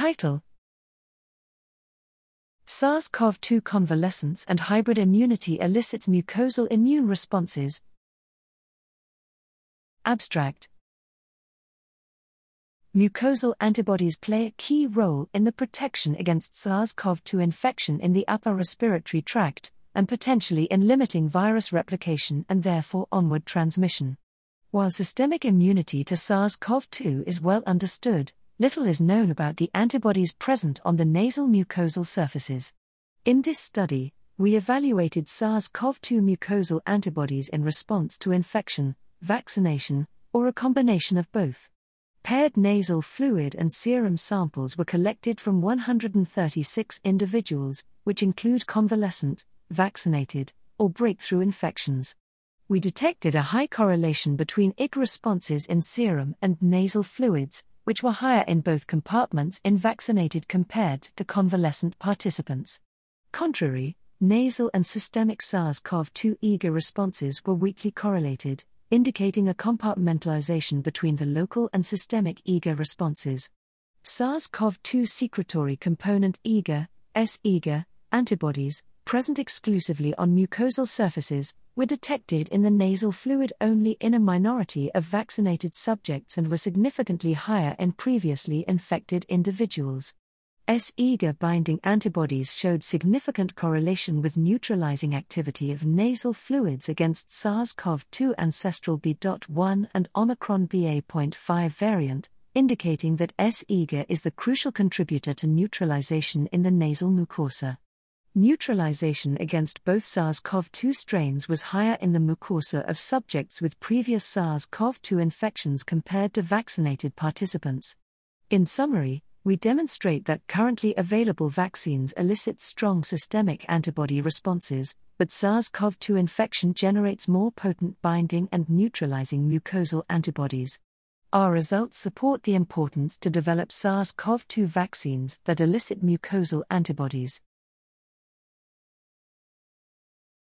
Title SARS CoV 2 convalescence and hybrid immunity elicits mucosal immune responses. Abstract Mucosal antibodies play a key role in the protection against SARS CoV 2 infection in the upper respiratory tract, and potentially in limiting virus replication and therefore onward transmission. While systemic immunity to SARS CoV 2 is well understood, little is known about the antibodies present on the nasal mucosal surfaces. In this study, we evaluated SARS CoV 2 mucosal antibodies in response to infection, vaccination, or a combination of both. Paired nasal fluid and serum samples were collected from 136 individuals, which include convalescent, vaccinated, or breakthrough infections. We detected a high correlation between IG responses in serum and nasal fluids, which were higher in both compartments in vaccinated compared to convalescent participants. Contrary, nasal and systemic SARS CoV 2 IgA responses were weakly correlated, indicating a compartmentalization between the local and systemic IgA responses. SARS CoV 2 secretory component IgA, S IgA, antibodies, present exclusively on mucosal surfaces, were detected in the nasal fluid only in a minority of vaccinated subjects and were significantly higher in previously infected individuals. S. IgA binding antibodies showed significant correlation with neutralizing activity of nasal fluids against SARS CoV 2 ancestral B.1 and Omicron BA.5 variant, indicating that S. IgA is the crucial contributor to neutralization in the nasal mucosa. Neutralization against both SARS CoV 2 strains was higher in the mucosa of subjects with previous SARS CoV 2 infections compared to vaccinated participants. In summary, we demonstrate that currently available vaccines elicit strong systemic antibody responses, but SARS CoV 2 infection generates more potent binding and neutralizing mucosal antibodies. Our results support the importance to develop SARS CoV 2 vaccines that elicit mucosal antibodies.